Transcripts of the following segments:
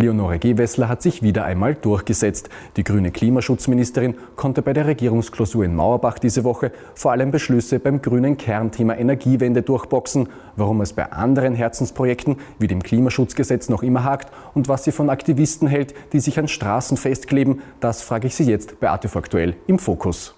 Leonore Gewessler hat sich wieder einmal durchgesetzt. Die grüne Klimaschutzministerin konnte bei der Regierungsklausur in Mauerbach diese Woche vor allem Beschlüsse beim grünen Kernthema Energiewende durchboxen. Warum es bei anderen Herzensprojekten wie dem Klimaschutzgesetz noch immer hakt und was sie von Aktivisten hält, die sich an Straßen festkleben, das frage ich sie jetzt bei ATV aktuell im Fokus.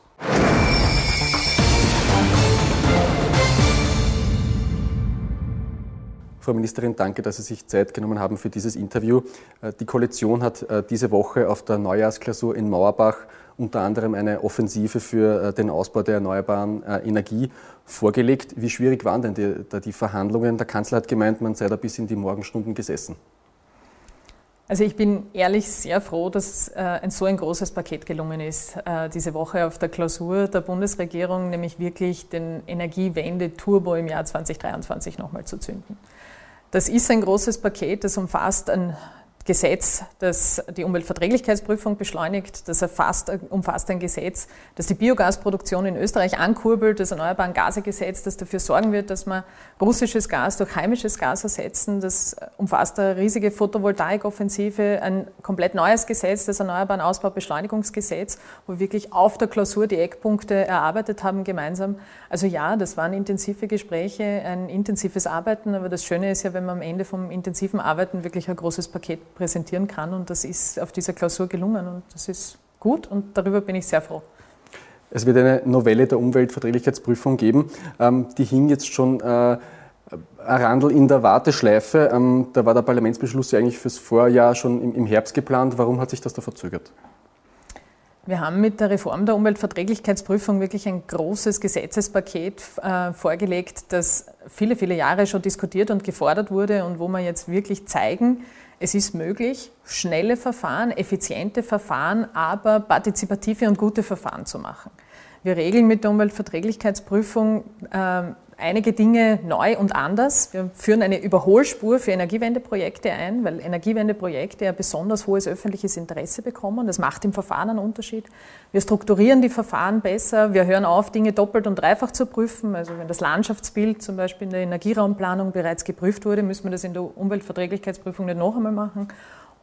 Frau Ministerin, danke, dass Sie sich Zeit genommen haben für dieses Interview. Äh, die Koalition hat äh, diese Woche auf der Neujahrsklausur in Mauerbach unter anderem eine Offensive für äh, den Ausbau der erneuerbaren Energie vorgelegt. Wie schwierig waren denn die, die Verhandlungen? Der Kanzler hat gemeint, man sei da bis in die Morgenstunden gesessen. Also ich bin ehrlich sehr froh, dass ein so ein großes Paket gelungen ist diese Woche auf der Klausur der Bundesregierung, nämlich wirklich den Energiewende-Turbo im Jahr 2023 nochmal zu zünden. Das ist ein großes Paket, das umfasst ein Gesetz, das die Umweltverträglichkeitsprüfung beschleunigt. Das erfasst, umfasst ein Gesetz, das die Biogasproduktion in Österreich ankurbelt, das Erneuerbaren Gasegesetz, das dafür sorgen wird, dass wir russisches Gas durch heimisches Gas ersetzen. Das umfasst eine riesige Photovoltaikoffensive, ein komplett neues Gesetz, das Erneuerbaren Ausbaubeschleunigungsgesetz, wo wir wirklich auf der Klausur die Eckpunkte erarbeitet haben gemeinsam. Also ja, das waren intensive Gespräche, ein intensives Arbeiten, aber das Schöne ist ja, wenn man am Ende vom intensiven Arbeiten wirklich ein großes Paket präsentieren kann. Und das ist auf dieser Klausur gelungen und das ist gut und darüber bin ich sehr froh. Es wird eine Novelle der Umweltverträglichkeitsprüfung geben. Ähm, die hing jetzt schon äh, ein Randl in der Warteschleife. Ähm, da war der Parlamentsbeschluss ja eigentlich fürs Vorjahr schon im Herbst geplant. Warum hat sich das da verzögert? Wir haben mit der Reform der Umweltverträglichkeitsprüfung wirklich ein großes Gesetzespaket äh, vorgelegt, das viele, viele Jahre schon diskutiert und gefordert wurde und wo wir jetzt wirklich zeigen, es ist möglich, schnelle Verfahren, effiziente Verfahren, aber partizipative und gute Verfahren zu machen. Wir regeln mit der Umweltverträglichkeitsprüfung äh, einige Dinge neu und anders. Wir führen eine Überholspur für Energiewendeprojekte ein, weil Energiewendeprojekte ein besonders hohes öffentliches Interesse bekommen. Das macht im Verfahren einen Unterschied. Wir strukturieren die Verfahren besser. Wir hören auf, Dinge doppelt und dreifach zu prüfen. Also wenn das Landschaftsbild zum Beispiel in der Energieraumplanung bereits geprüft wurde, müssen wir das in der Umweltverträglichkeitsprüfung nicht noch einmal machen.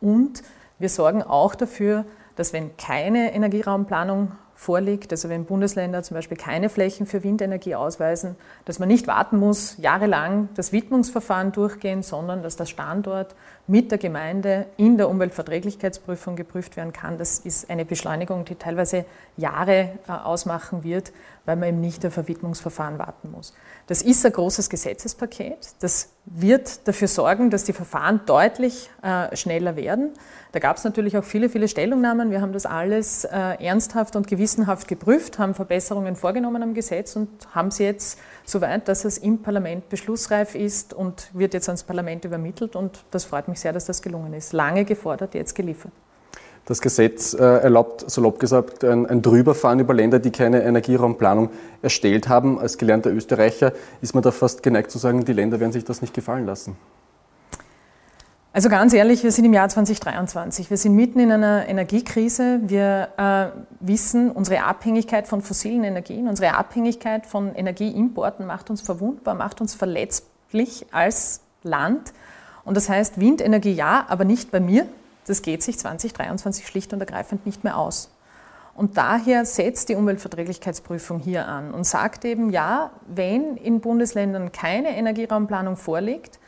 Und wir sorgen auch dafür, dass wenn keine Energieraumplanung vorliegt, also wenn Bundesländer zum Beispiel keine Flächen für Windenergie ausweisen, dass man nicht warten muss, jahrelang das Widmungsverfahren durchgehen, sondern dass der Standort mit der Gemeinde in der Umweltverträglichkeitsprüfung geprüft werden kann. Das ist eine Beschleunigung, die teilweise Jahre äh, ausmachen wird, weil man eben nicht auf ein Widmungsverfahren warten muss. Das ist ein großes Gesetzespaket. Das wird dafür sorgen, dass die Verfahren deutlich äh, schneller werden. Da gab es natürlich auch viele, viele Stellungnahmen. Wir haben das alles äh, ernsthaft und gewissenhaft geprüft, haben Verbesserungen vorgenommen am Gesetz und haben sie jetzt so weit, dass es im Parlament beschlussreif ist und wird jetzt ans Parlament übermittelt. Und das freut mich sehr, dass das gelungen ist. Lange gefordert, jetzt geliefert. Das Gesetz äh, erlaubt, salopp gesagt, ein, ein Drüberfahren über Länder, die keine Energieraumplanung erstellt haben. Als gelernter Österreicher ist man da fast geneigt zu sagen, die Länder werden sich das nicht gefallen lassen. Also ganz ehrlich, wir sind im Jahr 2023. Wir sind mitten in einer Energiekrise. Wir äh, wissen, unsere Abhängigkeit von fossilen Energien, unsere Abhängigkeit von Energieimporten macht uns verwundbar, macht uns verletzlich als Land. Und das heißt, Windenergie ja, aber nicht bei mir, das geht sich 2023 schlicht und ergreifend nicht mehr aus. Und daher setzt die Umweltverträglichkeitsprüfung hier an und sagt eben, ja, wenn in Bundesländern keine Energieraumplanung vorliegt,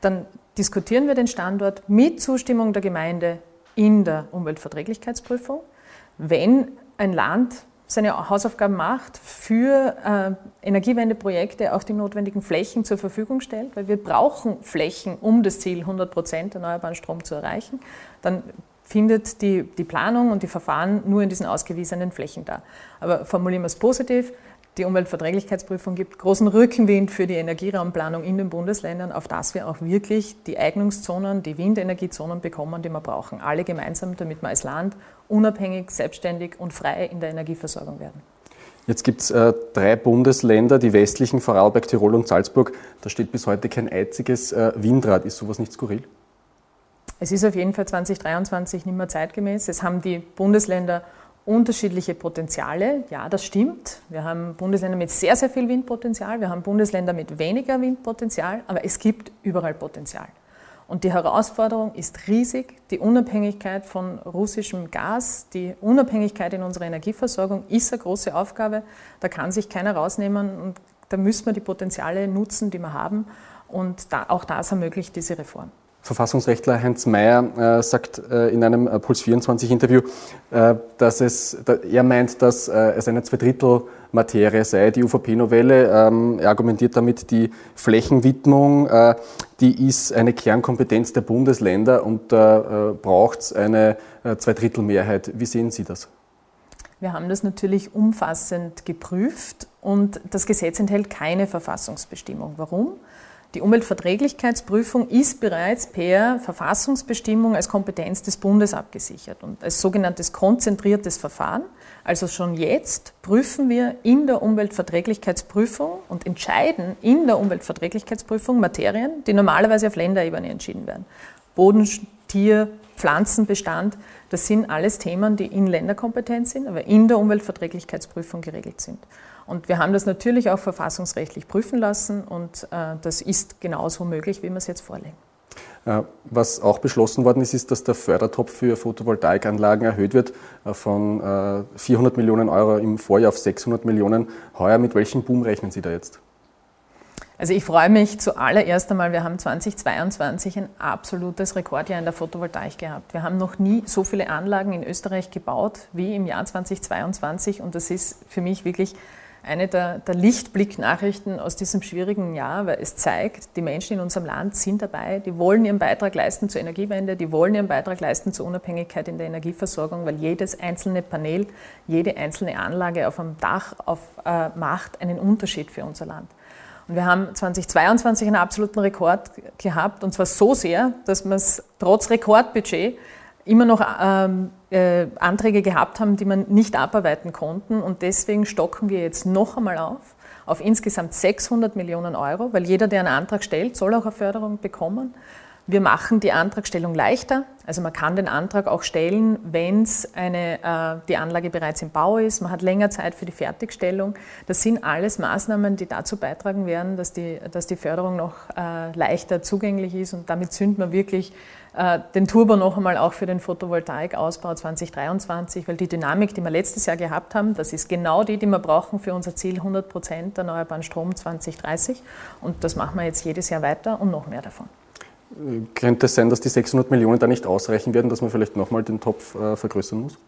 dann diskutieren wir den Standort mit Zustimmung der Gemeinde in der Umweltverträglichkeitsprüfung. Wenn ein Land seine Hausaufgaben macht, für äh, Energiewendeprojekte auch die notwendigen Flächen zur Verfügung stellt, weil wir brauchen Flächen, um das Ziel 100 Prozent erneuerbaren Strom zu erreichen, dann findet die, die Planung und die Verfahren nur in diesen ausgewiesenen Flächen da. Aber formulieren wir es positiv, die Umweltverträglichkeitsprüfung gibt großen Rückenwind für die Energieraumplanung in den Bundesländern, auf das wir auch wirklich die Eignungszonen, die Windenergiezonen bekommen, die wir brauchen. Alle gemeinsam, damit wir als Land unabhängig, selbstständig und frei in der Energieversorgung werden. Jetzt gibt es äh, drei Bundesländer, die westlichen, Vorarlberg, Tirol und Salzburg. Da steht bis heute kein einziges äh, Windrad. Ist sowas nicht skurril? Es ist auf jeden Fall 2023 nicht mehr zeitgemäß. Es haben die Bundesländer unterschiedliche Potenziale. Ja, das stimmt. Wir haben Bundesländer mit sehr, sehr viel Windpotenzial. Wir haben Bundesländer mit weniger Windpotenzial. Aber es gibt überall Potenzial. Und die Herausforderung ist riesig. Die Unabhängigkeit von russischem Gas, die Unabhängigkeit in unserer Energieversorgung ist eine große Aufgabe. Da kann sich keiner rausnehmen und da müssen wir die Potenziale nutzen, die wir haben. Und da, auch das ermöglicht diese Reform. Verfassungsrechtler Heinz Mayer äh, sagt äh, in einem äh, Puls 24 Interview, äh, dass es, da, er meint, dass äh, es eine Zweidrittel-Materie sei, die UVP-Novelle. Ähm, er argumentiert damit, die Flächenwidmung, äh, die ist eine Kernkompetenz der Bundesländer und da braucht es eine Zweidrittelmehrheit. Wie sehen Sie das? Wir haben das natürlich umfassend geprüft und das Gesetz enthält keine Verfassungsbestimmung. Warum? Die Umweltverträglichkeitsprüfung ist bereits per Verfassungsbestimmung als Kompetenz des Bundes abgesichert und als sogenanntes konzentriertes Verfahren. Also schon jetzt prüfen wir in der Umweltverträglichkeitsprüfung und entscheiden in der Umweltverträglichkeitsprüfung Materien, die normalerweise auf Länderebene entschieden werden. Boden, Tier, Pflanzenbestand, das sind alles Themen, die in Länderkompetenz sind, aber in der Umweltverträglichkeitsprüfung geregelt sind. Und wir haben das natürlich auch verfassungsrechtlich prüfen lassen und äh, das ist genauso möglich, wie wir es jetzt vorlegen. Äh, was auch beschlossen worden ist, ist, dass der Fördertopf für Photovoltaikanlagen erhöht wird äh, von 400 äh, Millionen Euro im Vorjahr auf 600 Millionen heuer. Mit welchem Boom rechnen Sie da jetzt? Also ich freue mich zuallererst einmal, wir haben 2022 ein absolutes Rekordjahr in der Photovoltaik gehabt. Wir haben noch nie so viele Anlagen in Österreich gebaut wie im Jahr 2022 und das ist für mich wirklich eine der, der Lichtblicknachrichten aus diesem schwierigen Jahr, weil es zeigt, die Menschen in unserem Land sind dabei, die wollen ihren Beitrag leisten zur Energiewende, die wollen ihren Beitrag leisten zur Unabhängigkeit in der Energieversorgung, weil jedes einzelne Panel, jede einzelne Anlage auf dem Dach auf, äh, macht einen Unterschied für unser Land. Und wir haben 2022 einen absoluten Rekord gehabt, und zwar so sehr, dass man es trotz Rekordbudget immer noch ähm, äh, Anträge gehabt haben, die man nicht abarbeiten konnten. Und deswegen stocken wir jetzt noch einmal auf, auf insgesamt 600 Millionen Euro, weil jeder, der einen Antrag stellt, soll auch eine Förderung bekommen. Wir machen die Antragstellung leichter. Also man kann den Antrag auch stellen, wenn äh, die Anlage bereits im Bau ist. Man hat länger Zeit für die Fertigstellung. Das sind alles Maßnahmen, die dazu beitragen werden, dass die, dass die Förderung noch äh, leichter zugänglich ist. Und damit sind wir wirklich äh, den Turbo noch einmal auch für den Photovoltaikausbau 2023, weil die Dynamik, die wir letztes Jahr gehabt haben, das ist genau die, die wir brauchen für unser Ziel 100 Prozent erneuerbaren Strom 2030. Und das machen wir jetzt jedes Jahr weiter und noch mehr davon. Könnte es sein, dass die 600 Millionen da nicht ausreichen werden, dass man vielleicht nochmal den Topf äh, vergrößern muss?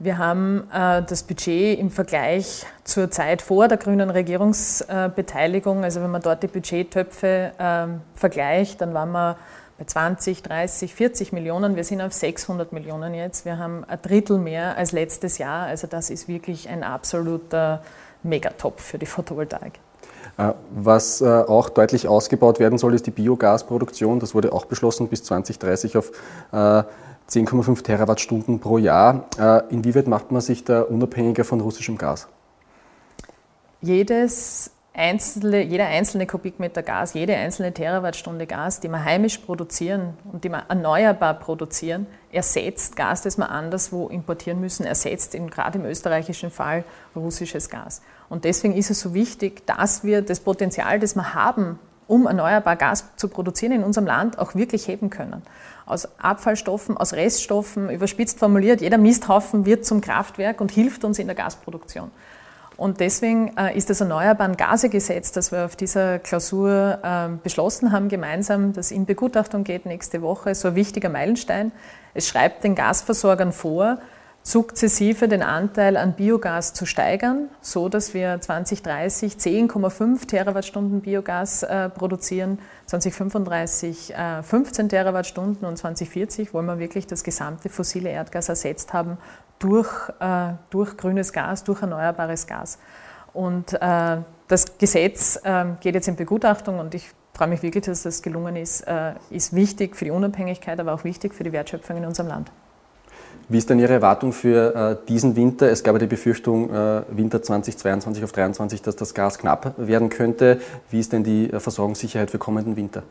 Wir haben äh, das Budget im Vergleich zur Zeit vor der grünen Regierungsbeteiligung, also wenn man dort die Budgettöpfe äh, vergleicht, dann waren wir bei 20, 30, 40 Millionen. Wir sind auf 600 Millionen jetzt. Wir haben ein Drittel mehr als letztes Jahr. Also das ist wirklich ein absoluter Megatopf für die Photovoltaik. Äh, was äh, auch deutlich ausgebaut werden soll, ist die Biogasproduktion. Das wurde auch beschlossen bis 2030 auf 10,5 äh, Terawattstunden pro Jahr. Inwieweit macht man sich da unabhängiger von russischem Gas? Jedes einzelne, jeder einzelne Kubikmeter Gas, jede einzelne Terawattstunde Gas, die wir heimisch produzieren und die wir erneuerbar produzieren, ersetzt Gas, das wir anderswo importieren müssen, ersetzt in, gerade im österreichischen Fall russisches Gas. Und deswegen ist es so wichtig, dass wir das Potenzial, das wir haben, um erneuerbar Gas zu produzieren in unserem Land, auch wirklich heben können. Aus Abfallstoffen, aus Reststoffen, überspitzt formuliert, jeder Misthaufen wird zum Kraftwerk und hilft uns in der Gasproduktion. Und deswegen äh, ist das Erneuerbaren Gase-Gesetz, das wir auf dieser Klausur äh, beschlossen haben, gemeinsam, das in Begutachtung geht nächste Woche, so ein wichtiger Meilenstein. Es schreibt den Gasversorgern vor, sukzessive den Anteil an Biogas zu steigern, so dass wir 2030 10,5 Terawattstunden Biogas äh, produzieren, 2035 äh, 15 Terawattstunden und 2040 wollen wir wirklich das gesamte fossile Erdgas ersetzt haben durch, äh, durch grünes Gas, durch erneuerbares Gas. Und äh, das Gesetz äh, geht jetzt in Begutachtung und ich freue mich wirklich, dass das gelungen ist, äh, ist wichtig für die Unabhängigkeit, aber auch wichtig für die Wertschöpfung in unserem Land. Wie ist denn Ihre Erwartung für äh, diesen Winter? Es gab ja die Befürchtung, äh, Winter 2022 auf 2023, dass das Gas knapp werden könnte. Wie ist denn die Versorgungssicherheit für kommenden Winter?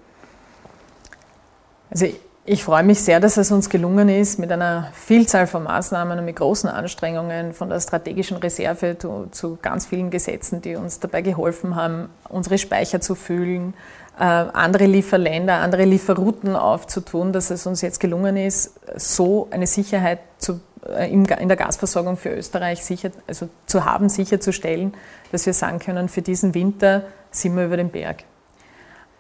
Also ich freue mich sehr, dass es uns gelungen ist, mit einer Vielzahl von Maßnahmen und mit großen Anstrengungen von der strategischen Reserve zu, zu ganz vielen Gesetzen, die uns dabei geholfen haben, unsere Speicher zu füllen, andere Lieferländer, andere Lieferrouten aufzutun, dass es uns jetzt gelungen ist, so eine Sicherheit zu, äh, in der Gasversorgung für Österreich sicher, also zu haben, sicherzustellen, dass wir sagen können, für diesen Winter sind wir über den Berg.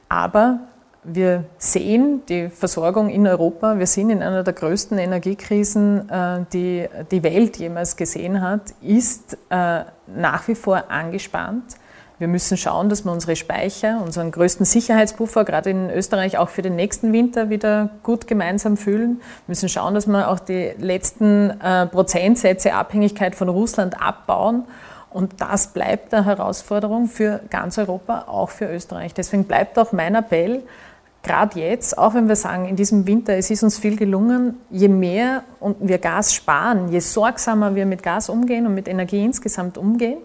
Aber wir sehen die Versorgung in Europa. Wir sind in einer der größten Energiekrisen, äh, die die Welt jemals gesehen hat, ist äh, nach wie vor angespannt. Wir müssen schauen, dass wir unsere Speicher, unseren größten Sicherheitspuffer, gerade in Österreich auch für den nächsten Winter wieder gut gemeinsam füllen. Wir müssen schauen, dass wir auch die letzten äh, Prozentsätze Abhängigkeit von Russland abbauen. Und das bleibt eine Herausforderung für ganz Europa, auch für Österreich. Deswegen bleibt auch mein Appell, gerade jetzt, auch wenn wir sagen, in diesem Winter, es ist uns viel gelungen, je mehr wir Gas sparen, je sorgsamer wir mit Gas umgehen und mit Energie insgesamt umgehen,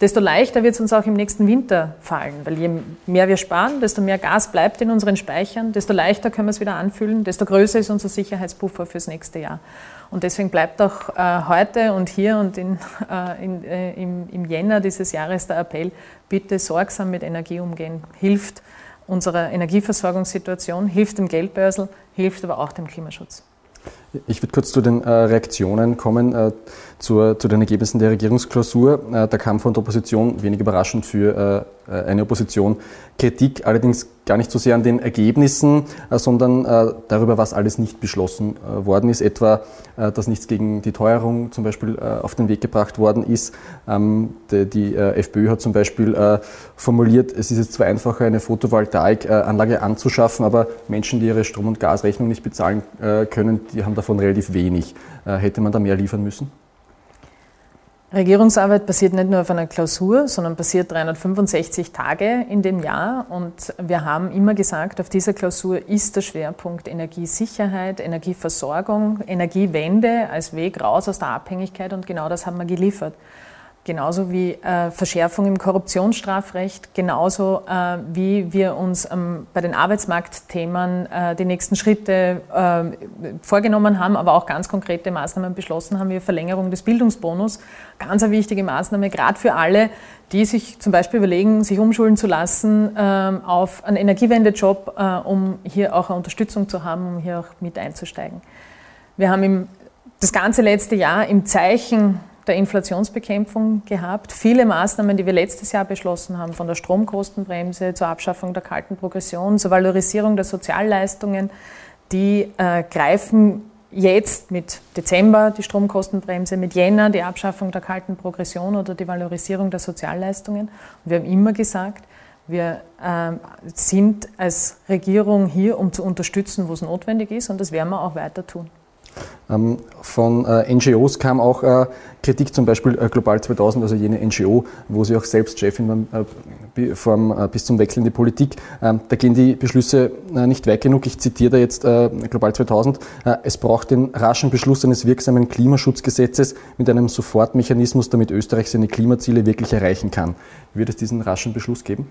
desto leichter wird es uns auch im nächsten Winter fallen. Weil je mehr wir sparen, desto mehr Gas bleibt in unseren Speichern, desto leichter können wir es wieder anfüllen, desto größer ist unser Sicherheitspuffer fürs nächste Jahr. Und deswegen bleibt auch äh, heute und hier und in, äh, in, äh, im, im Jänner dieses Jahres der Appell, bitte sorgsam mit Energie umgehen. Hilft unserer Energieversorgungssituation, hilft dem Geldbörsel, hilft aber auch dem Klimaschutz. Ich würde kurz zu den äh, Reaktionen kommen, äh, zur, zu den Ergebnissen der Regierungsklausur. Äh, da kam von der Opposition, wenig überraschend für äh, eine Opposition, Kritik, allerdings gar nicht so sehr an den Ergebnissen, äh, sondern äh, darüber, was alles nicht beschlossen worden ist, etwa, dass nichts gegen die Teuerung zum Beispiel auf den Weg gebracht worden ist. Ähm, die FPÖ hat zum Beispiel formuliert, es ist jetzt zwar einfacher, eine Photovoltaikanlage anzuschaffen, aber Menschen, die ihre Strom- und Gasrechnung nicht bezahlen können, die haben davon relativ wenig. Hätte man da mehr liefern müssen? Regierungsarbeit basiert nicht nur auf einer Klausur, sondern basiert 365 Tage in dem Jahr. Und wir haben immer gesagt, auf dieser Klausur ist der Schwerpunkt Energiesicherheit, Energieversorgung, Energiewende als Weg raus aus der Abhängigkeit. Und genau das haben wir geliefert genauso wie äh, Verschärfung im Korruptionsstrafrecht, genauso äh, wie wir uns ähm, bei den Arbeitsmarktthemen äh, die nächsten Schritte äh, vorgenommen haben, aber auch ganz konkrete Maßnahmen beschlossen haben, wie Verlängerung des Bildungsbonus. Ganz eine wichtige Maßnahme, gerade für alle, die sich zum Beispiel überlegen, sich umschulen zu lassen ähm, auf einen Energiewendejob, äh, um hier auch eine Unterstützung zu haben, um hier auch mit einzusteigen. Wir haben im, das ganze letzte Jahr im Zeichen der Inflationsbekämpfung gehabt. Viele Maßnahmen, die wir letztes Jahr beschlossen haben, von der Stromkostenbremse zur Abschaffung der kalten Progression, zur Valorisierung der Sozialleistungen, die äh, greifen jetzt mit Dezember die Stromkostenbremse, mit Jänner die Abschaffung der kalten Progression oder die Valorisierung der Sozialleistungen. Und wir haben immer gesagt, wir äh, sind als Regierung hier, um zu unterstützen, wo es notwendig ist, und das werden wir auch weiter tun. Ähm, von äh, NGOs kam auch äh, Kritik, zum Beispiel äh, Global 2000, also jene NGO, wo Sie auch selbst Chefin waren bis zum Wechsel in die Politik. Ähm, da gehen die Beschlüsse nicht weit genug. Ich zitiere da jetzt Global 2000. Es braucht den raschen Beschluss eines wirksamen Klimaschutzgesetzes mit einem Sofortmechanismus, damit Österreich seine Klimaziele wirklich erreichen kann. Wird es diesen raschen Beschluss geben?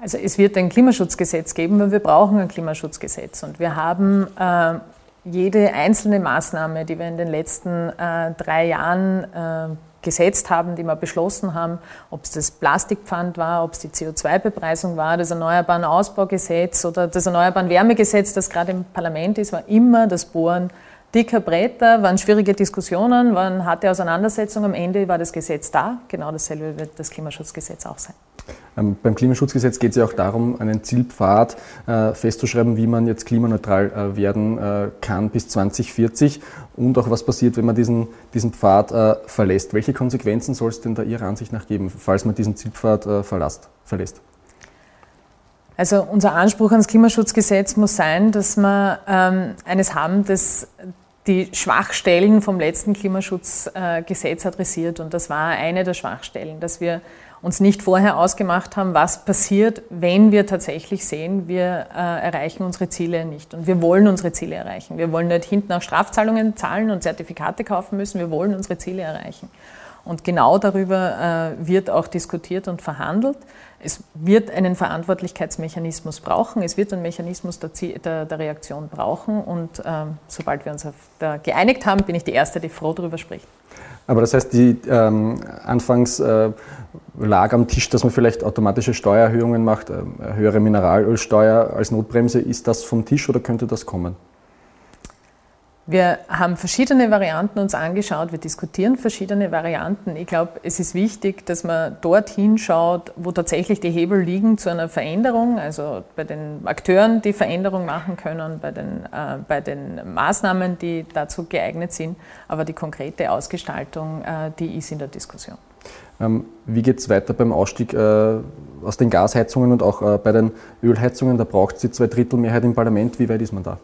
Also es wird ein Klimaschutzgesetz geben, weil wir brauchen ein Klimaschutzgesetz. Und wir haben äh, jede einzelne Maßnahme, die wir in den letzten äh, drei Jahren äh, gesetzt haben, die wir beschlossen haben, ob es das Plastikpfand war, ob es die CO2-Bepreisung war, das Erneuerbaren Ausbaugesetz oder das Erneuerbaren Wärmegesetz, das gerade im Parlament ist, war immer das Bohren dicker Bretter, waren schwierige Diskussionen, waren harte Auseinandersetzungen. Am Ende war das Gesetz da. Genau dasselbe wird das Klimaschutzgesetz auch sein. Ähm, beim Klimaschutzgesetz geht es ja auch darum, einen Zielpfad äh, festzuschreiben, wie man jetzt klimaneutral äh, werden äh, kann bis 2040 und auch was passiert, wenn man diesen, diesen Pfad äh, verlässt. Welche Konsequenzen soll es denn da Ihrer Ansicht nach geben, falls man diesen Zielpfad äh, verlasst, verlässt? Also unser Anspruch ans Klimaschutzgesetz muss sein, dass wir ähm, eines haben, das die Schwachstellen vom letzten Klimaschutzgesetz adressiert. Und das war eine der Schwachstellen, dass wir uns nicht vorher ausgemacht haben, was passiert, wenn wir tatsächlich sehen, wir äh, erreichen unsere Ziele nicht. Und wir wollen unsere Ziele erreichen. Wir wollen nicht hinten auch Strafzahlungen zahlen und Zertifikate kaufen müssen. Wir wollen unsere Ziele erreichen. Und genau darüber äh, wird auch diskutiert und verhandelt. Es wird einen Verantwortlichkeitsmechanismus brauchen. Es wird einen Mechanismus der, der, der Reaktion brauchen. Und ähm, sobald wir uns der geeinigt haben, bin ich die Erste, die froh darüber spricht. Aber das heißt, die ähm, anfangs äh, lag am Tisch, dass man vielleicht automatische Steuererhöhungen macht, äh, höhere Mineralölsteuer als Notbremse. Ist das vom Tisch oder könnte das kommen? Wir haben verschiedene Varianten uns angeschaut, wir diskutieren verschiedene Varianten. Ich glaube, es ist wichtig, dass man dorthin schaut, wo tatsächlich die Hebel liegen zu einer Veränderung, also bei den Akteuren, die Veränderung machen können, bei den, äh, bei den Maßnahmen, die dazu geeignet sind. Aber die konkrete Ausgestaltung, äh, die ist in der Diskussion. Ähm, wie geht es weiter beim Ausstieg äh, aus den Gasheizungen und auch äh, bei den Ölheizungen? Da braucht es die Zweidrittelmehrheit im Parlament. Wie weit ist man da?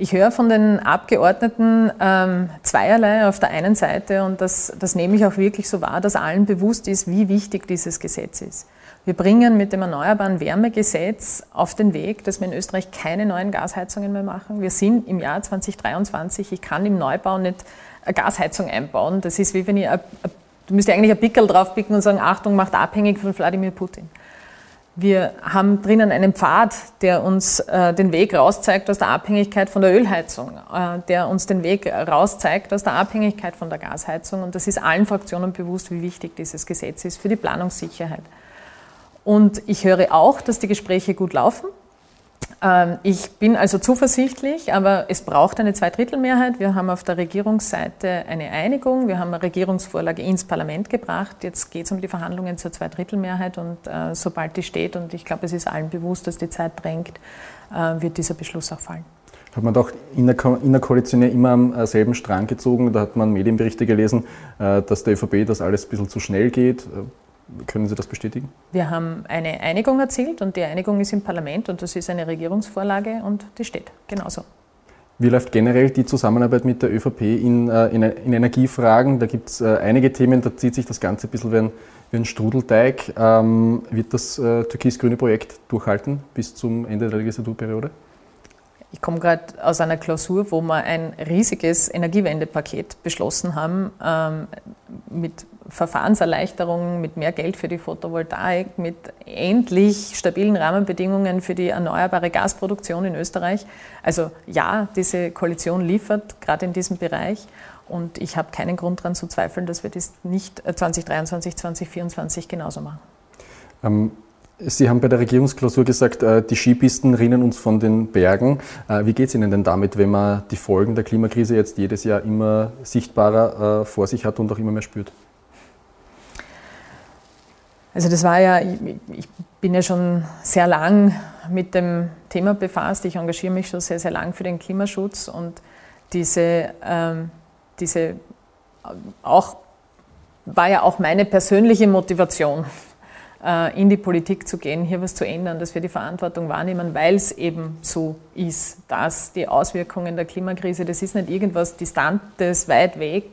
Ich höre von den Abgeordneten ähm, zweierlei auf der einen Seite und das, das nehme ich auch wirklich so wahr, dass allen bewusst ist, wie wichtig dieses Gesetz ist. Wir bringen mit dem Erneuerbaren Wärmegesetz auf den Weg, dass wir in Österreich keine neuen Gasheizungen mehr machen. Wir sind im Jahr 2023. Ich kann im Neubau nicht eine Gasheizung einbauen. Das ist wie wenn ich, a, a, du müsst eigentlich ein Pickel draufpicken und sagen, Achtung, macht abhängig von Wladimir Putin. Wir haben drinnen einen Pfad, der uns äh, den Weg rauszeigt aus der Abhängigkeit von der Ölheizung, äh, der uns den Weg rauszeigt aus der Abhängigkeit von der Gasheizung. Und das ist allen Fraktionen bewusst, wie wichtig dieses Gesetz ist für die Planungssicherheit. Und ich höre auch, dass die Gespräche gut laufen. Ähm, ich bin also zuversichtlich, aber es braucht eine Zweidrittelmehrheit. Wir haben auf der Regierungsseite eine Einigung. Wir haben eine Regierungsvorlage ins Parlament gebracht. Jetzt geht es um die Verhandlungen zur Zweidrittelmehrheit und äh, sobald die steht, und ich glaube, es ist allen bewusst, dass die Zeit drängt, äh, wird dieser Beschluss auch fallen. Hat man doch innerkoalitionär immer am äh, selben Strang gezogen. Da hat man Medienberichte gelesen, dass der ÖVP das alles ein bisschen zu schnell geht. Können Sie das bestätigen? Wir haben eine Einigung erzielt und die Einigung ist im Parlament und das ist eine Regierungsvorlage und die steht genauso. Wie läuft generell die Zusammenarbeit mit der ÖVP in, äh, in, in Energiefragen? Da gibt es äh, einige Themen, da zieht sich das Ganze ein bisschen wie ein, wie ein Strudelteig. Ähm, wird das äh, türkis-grüne Projekt durchhalten bis zum Ende der Legislaturperiode? Ich komme gerade aus einer Klausur, wo wir ein riesiges Energiewendepaket beschlossen haben, ähm, mit Verfahrenserleichterungen, mit mehr Geld für die Photovoltaik, mit endlich stabilen Rahmenbedingungen für die erneuerbare Gasproduktion in Österreich. Also ja, diese Koalition liefert gerade in diesem Bereich. Und ich habe keinen Grund daran zu zweifeln, dass wir das nicht 2023, 2024 genauso machen. Ähm Sie haben bei der Regierungsklausur gesagt, äh, die Skipisten rinnen uns von den Bergen. Äh, wie geht es Ihnen denn damit, wenn man die Folgen der Klimakrise jetzt jedes Jahr immer sichtbarer äh, vor sich hat und auch immer mehr spürt? Also das war ja, ich bin ja schon sehr lang mit dem Thema befasst. Ich engagiere mich schon sehr, sehr lang für den Klimaschutz und diese, ähm, diese auch, war ja auch meine persönliche Motivation äh, in die Politik zu gehen, hier was zu ändern, dass wir die Verantwortung wahrnehmen, weil es eben so ist, dass die Auswirkungen der Klimakrise, das ist nicht irgendwas Distantes, weit weg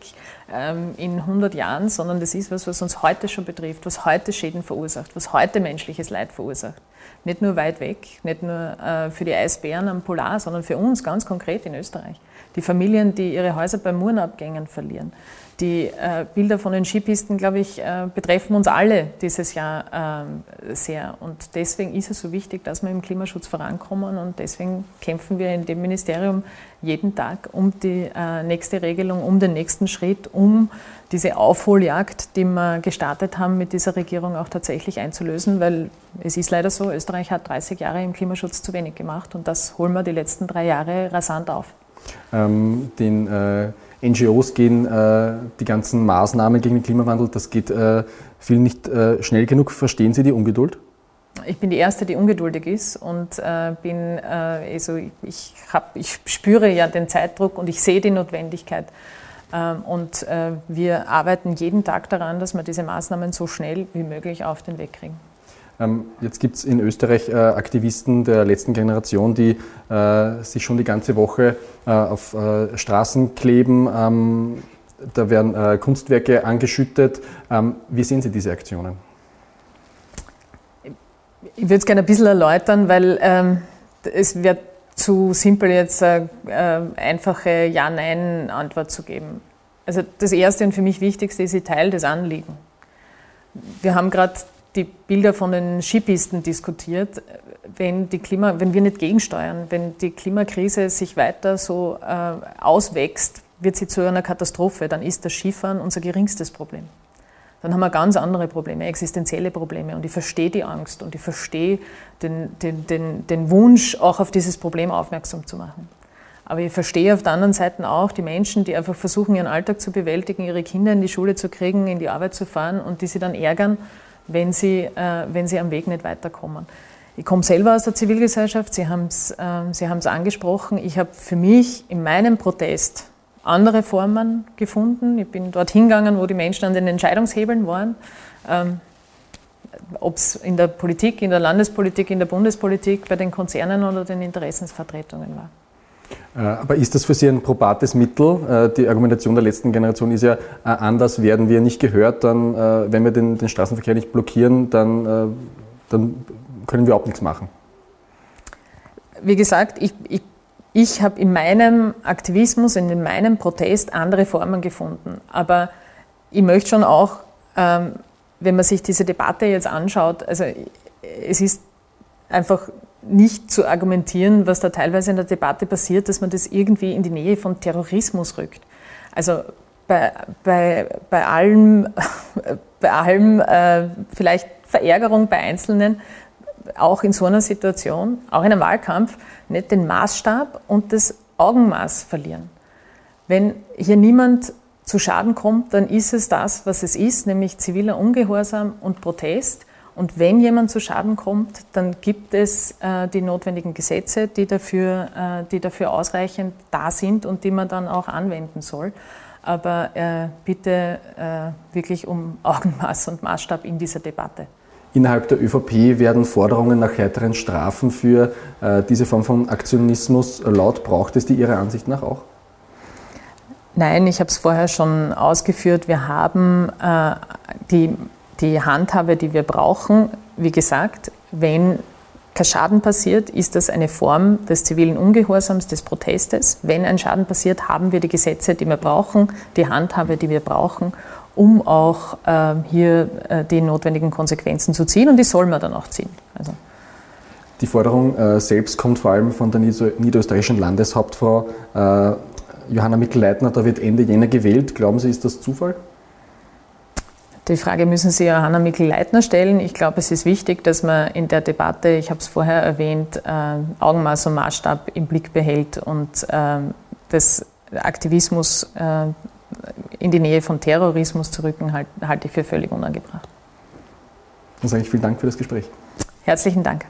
ähm, in 100 Jahren, sondern das ist was, was uns heute schon betrifft, was heute Schäden verursacht, was heute menschliches Leid verursacht. Nicht nur weit weg, nicht nur äh, für die Eisbären am Polar, sondern für uns ganz konkret in Österreich. Die Familien, die ihre Häuser bei Murenabgängen verlieren die äh, Bilder von den Skipisten, glaube ich, äh, betreffen uns alle dieses Jahr äh, sehr. Und deswegen ist es so wichtig, dass wir im Klimaschutz vorankommen. Und deswegen kämpfen wir in dem Ministerium jeden Tag um die äh, nächste Regelung, um den nächsten Schritt, um diese Aufholjagd, die wir gestartet haben, mit dieser Regierung auch tatsächlich einzulösen. Weil es ist leider so, Österreich hat 30 Jahre im Klimaschutz zu wenig gemacht. Und das holen wir die letzten drei Jahre rasant auf. Ähm, den äh, NGOs gehen äh, die ganzen Maßnahmen gegen den Klimawandel, das geht äh, viel nicht äh, schnell genug. Verstehen Sie die Ungeduld? Ich bin die Erste, die ungeduldig ist und äh, bin, äh, also ich, hab, ich spüre ja den Zeitdruck und ich sehe die Notwendigkeit. Ähm, und äh, wir arbeiten jeden Tag daran, dass wir diese Maßnahmen so schnell wie möglich auf den Weg kriegen. Ähm, jetzt gibt es in Österreich äh, Aktivisten der letzten Generation, die äh, sich schon die ganze Woche äh, auf Straßen kleben. Ähm, da werden Kunstwerke angeschüttet. Ähm, wie sehen Sie diese Aktionen? Ich würde es gerne ein bisschen erläutern, weil es wird zu simpel jetzt eine einfache Ja-Nein-Antwort zu geben. Also das Erste und für mich Wichtigste ist, ich teile das Anliegen. Wir haben gerade die Bilder von den Skipisten diskutiert. Wenn, die Klima, wenn wir nicht gegensteuern, wenn die Klimakrise sich weiter so äh, auswächst, wird sie zu einer Katastrophe, dann ist das Skifahren unser geringstes Problem. dann haben wir ganz andere Probleme, existenzielle Probleme. Und ich verstehe die Angst und ich verstehe den, den, den, den Wunsch, auch auf dieses Problem aufmerksam zu machen. Aber ich verstehe auf der anderen Seite auch die Menschen, die einfach versuchen, ihren Alltag zu bewältigen, ihre Kinder in die Schule zu kriegen, in die Arbeit zu fahren und die sie dann ärgern, wenn sie, äh, wenn sie am Weg nicht weiterkommen. Ich komme selber aus der Zivilgesellschaft, Sie haben es äh, angesprochen. Ich habe für mich in meinem Protest andere Formen gefunden. Ich bin dort hingegangen, wo die Menschen an den Entscheidungshebeln waren. Ähm, Ob es in der Politik, in der Landespolitik, in der Bundespolitik, bei den Konzernen oder den Interessensvertretungen war. Äh, aber ist das für Sie ein probates Mittel? Äh, die Argumentation der letzten Generation ist ja, äh, anders werden wir nicht gehört, dann, wenn wir den, den Straßenverkehr nicht blockieren, dann, dann können wir überhaupt nichts machen. Wie gesagt, ich, ich ich habe in meinem Aktivismus, in meinem Protest andere Formen gefunden. Aber ich möchte schon auch, ähm, wenn man sich diese Debatte jetzt anschaut, also es ist einfach nicht zu argumentieren, was da teilweise in der Debatte passiert, dass man das irgendwie in die Nähe von Terrorismus rückt. Also bei, bei, bei allem, bei allem äh, vielleicht Verärgerung bei Einzelnen, auch in so einer Situation, auch in einem Wahlkampf, nicht den Maßstab und das Augenmaß verlieren. Wenn hier niemand zu Schaden kommt, dann ist es das, was es ist, nämlich ziviler Ungehorsam und Protest. Und wenn jemand zu Schaden kommt, dann gibt es äh, die notwendigen Gesetze, die dafür, äh, die dafür ausreichend da sind und die man dann auch anwenden soll. Aber äh, bitte äh, wirklich um Augenmaß und Maßstab in dieser Debatte. Innerhalb der ÖVP werden Forderungen nach härteren Strafen für äh, diese Form von Aktionismus laut. Braucht es die Ihrer Ansicht nach auch? Nein, ich habe es vorher schon ausgeführt. Wir haben äh, die, die Handhabe, die wir brauchen. Wie gesagt, wenn kein Schaden passiert, ist das eine Form des zivilen Ungehorsams, des Protestes. Wenn ein Schaden passiert, haben wir die Gesetze, die wir brauchen, die Handhabe, die wir brauchen, um auch äh, hier äh, die notwendigen Konsequenzen zu ziehen und die soll man dann auch ziehen. Also. Die Forderung äh, selbst kommt vor allem von der niederösterreichischen Landeshauptfrau äh, Johanna Mikl-Leitner, da wird Ende Jänner gewählt. Glauben Sie, ist das Zufall? Die Frage müssen Sie Johanna Mikl-Leitner stellen. Ich glaube, es ist wichtig, dass man in der Debatte, ich habe es vorher erwähnt, äh, Augenmaß und Maßstab im Blick behält und äh, das Aktivismus in die Nähe von Terrorismus zu rücken, halt, halte ich für völlig unangebracht. Dann sage ich vielen Dank für das Gespräch. Herzlichen Dank.